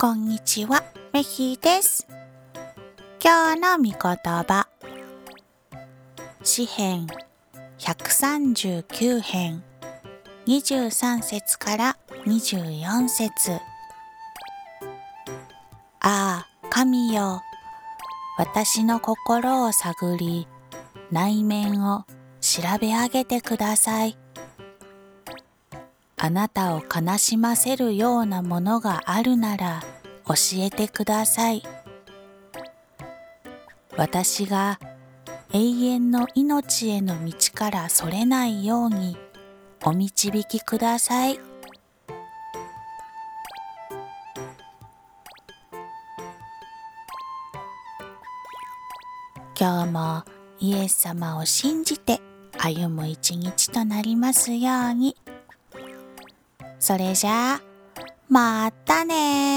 こんにちは、メヒです。今日の御言葉。詩編139編23節から24節ああ、神よ。私の心を探り、内面を調べ上げてください。あなたを悲しませるようなものがあるなら教えてください。私が永遠の命への道からそれないようにお導きください。今日もイエス様を信じて歩む一日となりますように。それじゃあ、またね